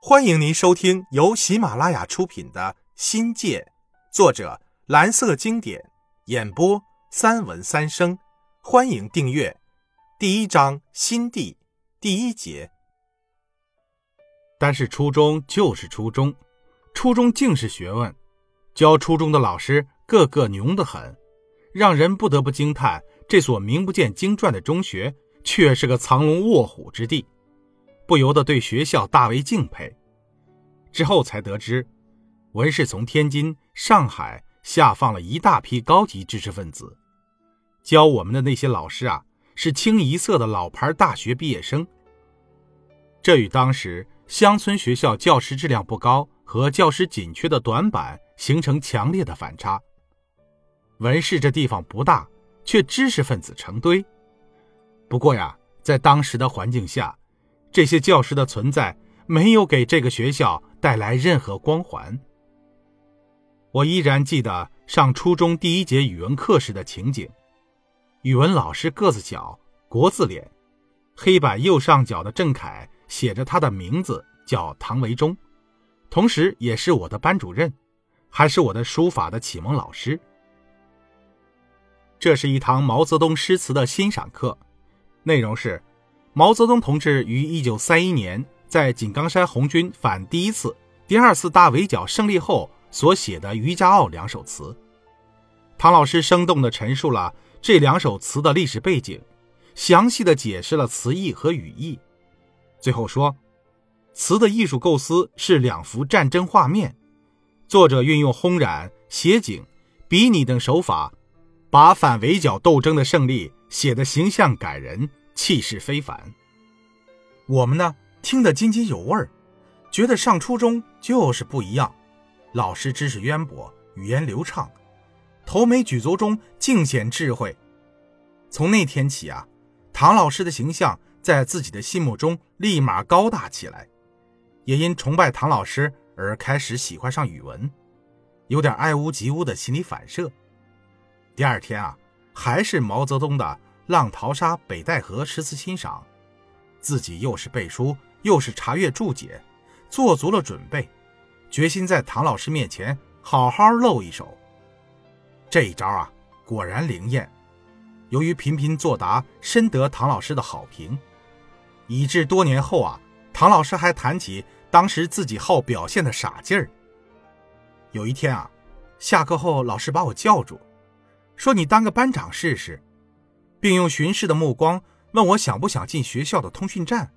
欢迎您收听由喜马拉雅出品的《新界》，作者蓝色经典，演播三文三生。欢迎订阅。第一章新地第一节。但是初中就是初中，初中尽是学问，教初中的老师个个牛得很，让人不得不惊叹：这所名不见经传的中学，却是个藏龙卧虎之地。不由得对学校大为敬佩。之后才得知，文氏从天津、上海下放了一大批高级知识分子。教我们的那些老师啊，是清一色的老牌大学毕业生。这与当时乡村学校教师质量不高和教师紧缺的短板形成强烈的反差。文氏这地方不大，却知识分子成堆。不过呀，在当时的环境下，这些教师的存在没有给这个学校带来任何光环。我依然记得上初中第一节语文课时的情景：语文老师个子小，国字脸，黑板右上角的郑恺写着他的名字，叫唐维忠，同时也是我的班主任，还是我的书法的启蒙老师。这是一堂毛泽东诗词的欣赏课，内容是。毛泽东同志于一九三一年在井冈山红军反第一次、第二次大围剿胜利后所写的《渔家傲》两首词。唐老师生动地陈述了这两首词的历史背景，详细的解释了词义和语义。最后说，词的艺术构思是两幅战争画面，作者运用烘染、写景、比拟等手法，把反围剿斗争的胜利写得形象感人。气势非凡，我们呢听得津津有味儿，觉得上初中就是不一样。老师知识渊博，语言流畅，头眉举足中尽显智慧。从那天起啊，唐老师的形象在自己的心目中立马高大起来，也因崇拜唐老师而开始喜欢上语文，有点爱屋及乌的心理反射。第二天啊，还是毛泽东的。浪淘沙、北戴河诗词欣赏，自己又是背书，又是查阅注解，做足了准备，决心在唐老师面前好好露一手。这一招啊，果然灵验。由于频频作答，深得唐老师的好评，以致多年后啊，唐老师还谈起当时自己好表现的傻劲儿。有一天啊，下课后老师把我叫住，说：“你当个班长试试。”并用巡视的目光问我想不想进学校的通讯站，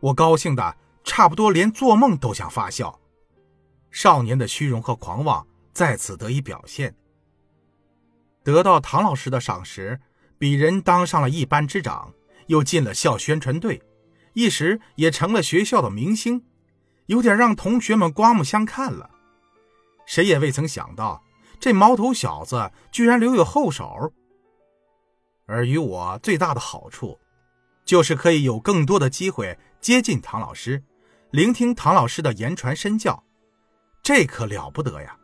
我高兴的差不多连做梦都想发笑。少年的虚荣和狂妄在此得以表现。得到唐老师的赏识，鄙人当上了一班之长，又进了校宣传队，一时也成了学校的明星，有点让同学们刮目相看了。谁也未曾想到，这毛头小子居然留有后手。而与我最大的好处，就是可以有更多的机会接近唐老师，聆听唐老师的言传身教，这可了不得呀！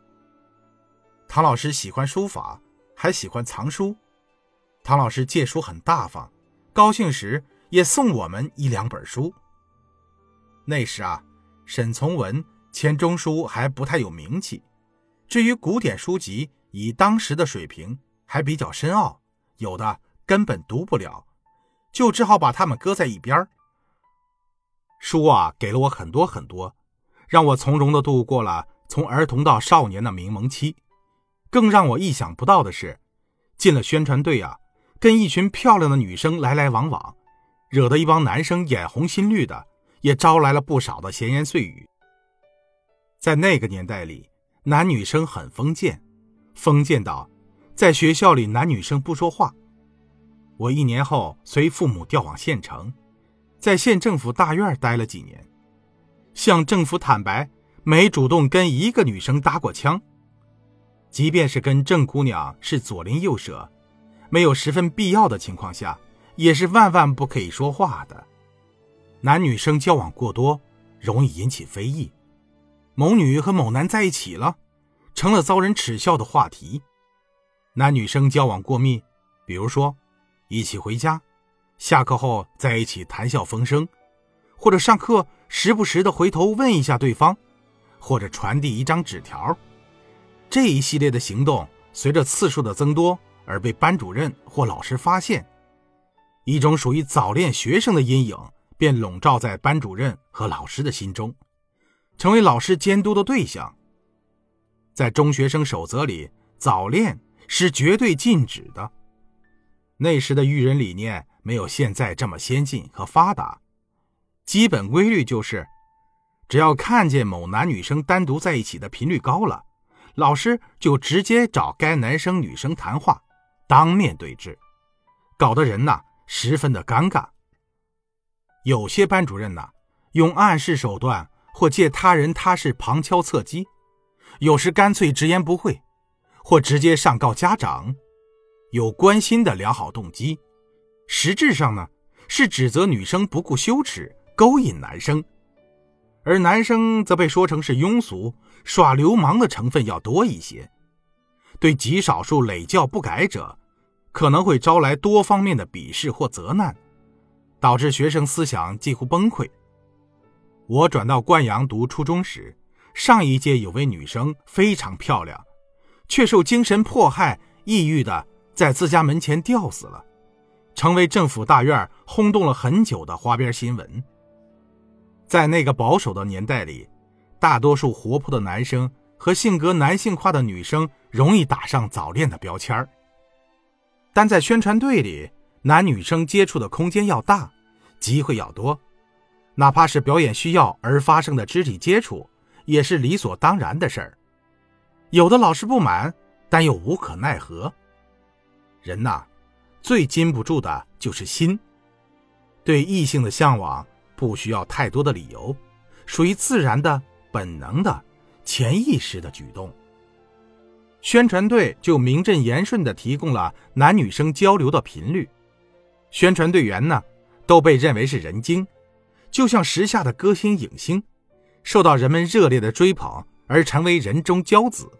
唐老师喜欢书法，还喜欢藏书。唐老师借书很大方，高兴时也送我们一两本书。那时啊，沈从文、钱钟书还不太有名气，至于古典书籍，以当时的水平还比较深奥，有的。根本读不了，就只好把它们搁在一边书啊，给了我很多很多，让我从容的度过了从儿童到少年的迷蒙期。更让我意想不到的是，进了宣传队啊，跟一群漂亮的女生来来往往，惹得一帮男生眼红心绿的，也招来了不少的闲言碎语。在那个年代里，男女生很封建，封建到在学校里男女生不说话。我一年后随父母调往县城，在县政府大院待了几年，向政府坦白没主动跟一个女生搭过腔，即便是跟郑姑娘是左邻右舍，没有十分必要的情况下，也是万万不可以说话的。男女生交往过多，容易引起非议，某女和某男在一起了，成了遭人耻笑的话题。男女生交往过密，比如说。一起回家，下课后在一起谈笑风生，或者上课时不时的回头问一下对方，或者传递一张纸条。这一系列的行动随着次数的增多而被班主任或老师发现，一种属于早恋学生的阴影便笼罩在班主任和老师的心中，成为老师监督的对象。在中学生守则里，早恋是绝对禁止的。那时的育人理念没有现在这么先进和发达，基本规律就是，只要看见某男女生单独在一起的频率高了。老师就直接找该男生女生谈话，当面对质，搞得人呐十分的尴尬。有些班主任呐，用暗示手段或借他人他事旁敲侧击，有时干脆直言不讳，或直接上告家长，有关心的良好动机，实质上呢是指责女生不顾羞耻勾引男生。而男生则被说成是庸俗、耍流氓的成分要多一些，对极少数累教不改者，可能会招来多方面的鄙视或责难，导致学生思想几乎崩溃。我转到灌阳读初中时，上一届有位女生非常漂亮，却受精神迫害、抑郁的在自家门前吊死了，成为政府大院轰动了很久的花边新闻。在那个保守的年代里，大多数活泼的男生和性格男性化的女生容易打上早恋的标签。但在宣传队里，男女生接触的空间要大，机会要多，哪怕是表演需要而发生的肢体接触，也是理所当然的事儿。有的老师不满，但又无可奈何。人呐，最禁不住的就是心，对异性的向往。不需要太多的理由，属于自然的、本能的、潜意识的举动。宣传队就名正言顺地提供了男女生交流的频率。宣传队员呢，都被认为是人精，就像时下的歌星影星，受到人们热烈的追捧而成为人中骄子。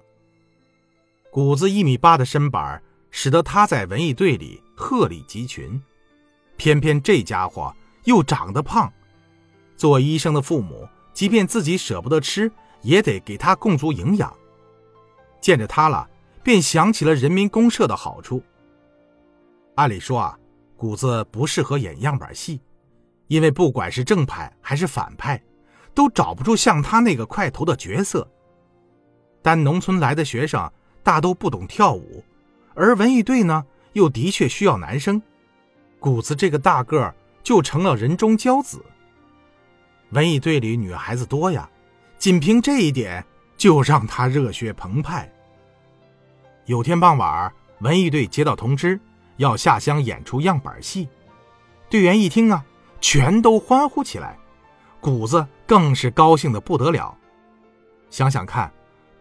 谷子一米八的身板，使得他在文艺队里鹤立鸡群。偏偏这家伙又长得胖。做医生的父母，即便自己舍不得吃，也得给他供足营养。见着他了，便想起了人民公社的好处。按理说啊，谷子不适合演样板戏，因为不管是正派还是反派，都找不出像他那个块头的角色。但农村来的学生大都不懂跳舞，而文艺队呢，又的确需要男生，谷子这个大个儿就成了人中骄子。文艺队里女孩子多呀，仅凭这一点就让他热血澎湃。有天傍晚，文艺队接到通知，要下乡演出样板戏。队员一听啊，全都欢呼起来，谷子更是高兴的不得了。想想看，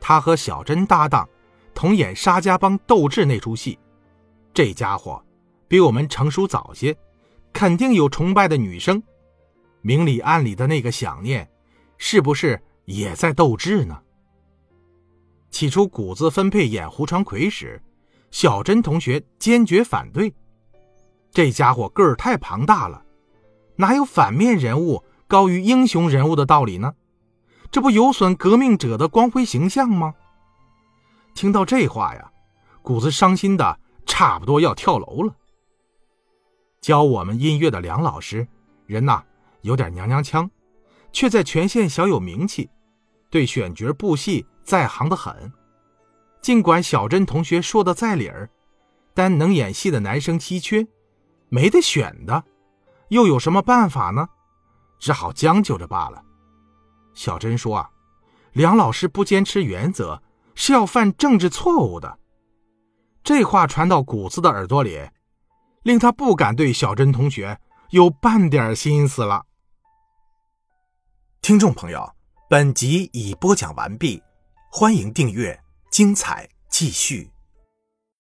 他和小珍搭档，同演沙家浜斗智那出戏，这家伙比我们成熟早些，肯定有崇拜的女生。明里暗里的那个想念，是不是也在斗智呢？起初，谷子分配演胡传奎时，小珍同学坚决反对。这家伙个儿太庞大了，哪有反面人物高于英雄人物的道理呢？这不有损革命者的光辉形象吗？听到这话呀，谷子伤心的差不多要跳楼了。教我们音乐的梁老师，人呐。有点娘娘腔，却在全县小有名气，对选角布戏在行的很。尽管小珍同学说的在理儿，但能演戏的男生稀缺，没得选的，又有什么办法呢？只好将就着罢了。小珍说：“啊，梁老师不坚持原则，是要犯政治错误的。”这话传到谷子的耳朵里，令他不敢对小珍同学有半点心思了。听众朋友，本集已播讲完毕，欢迎订阅，精彩继续。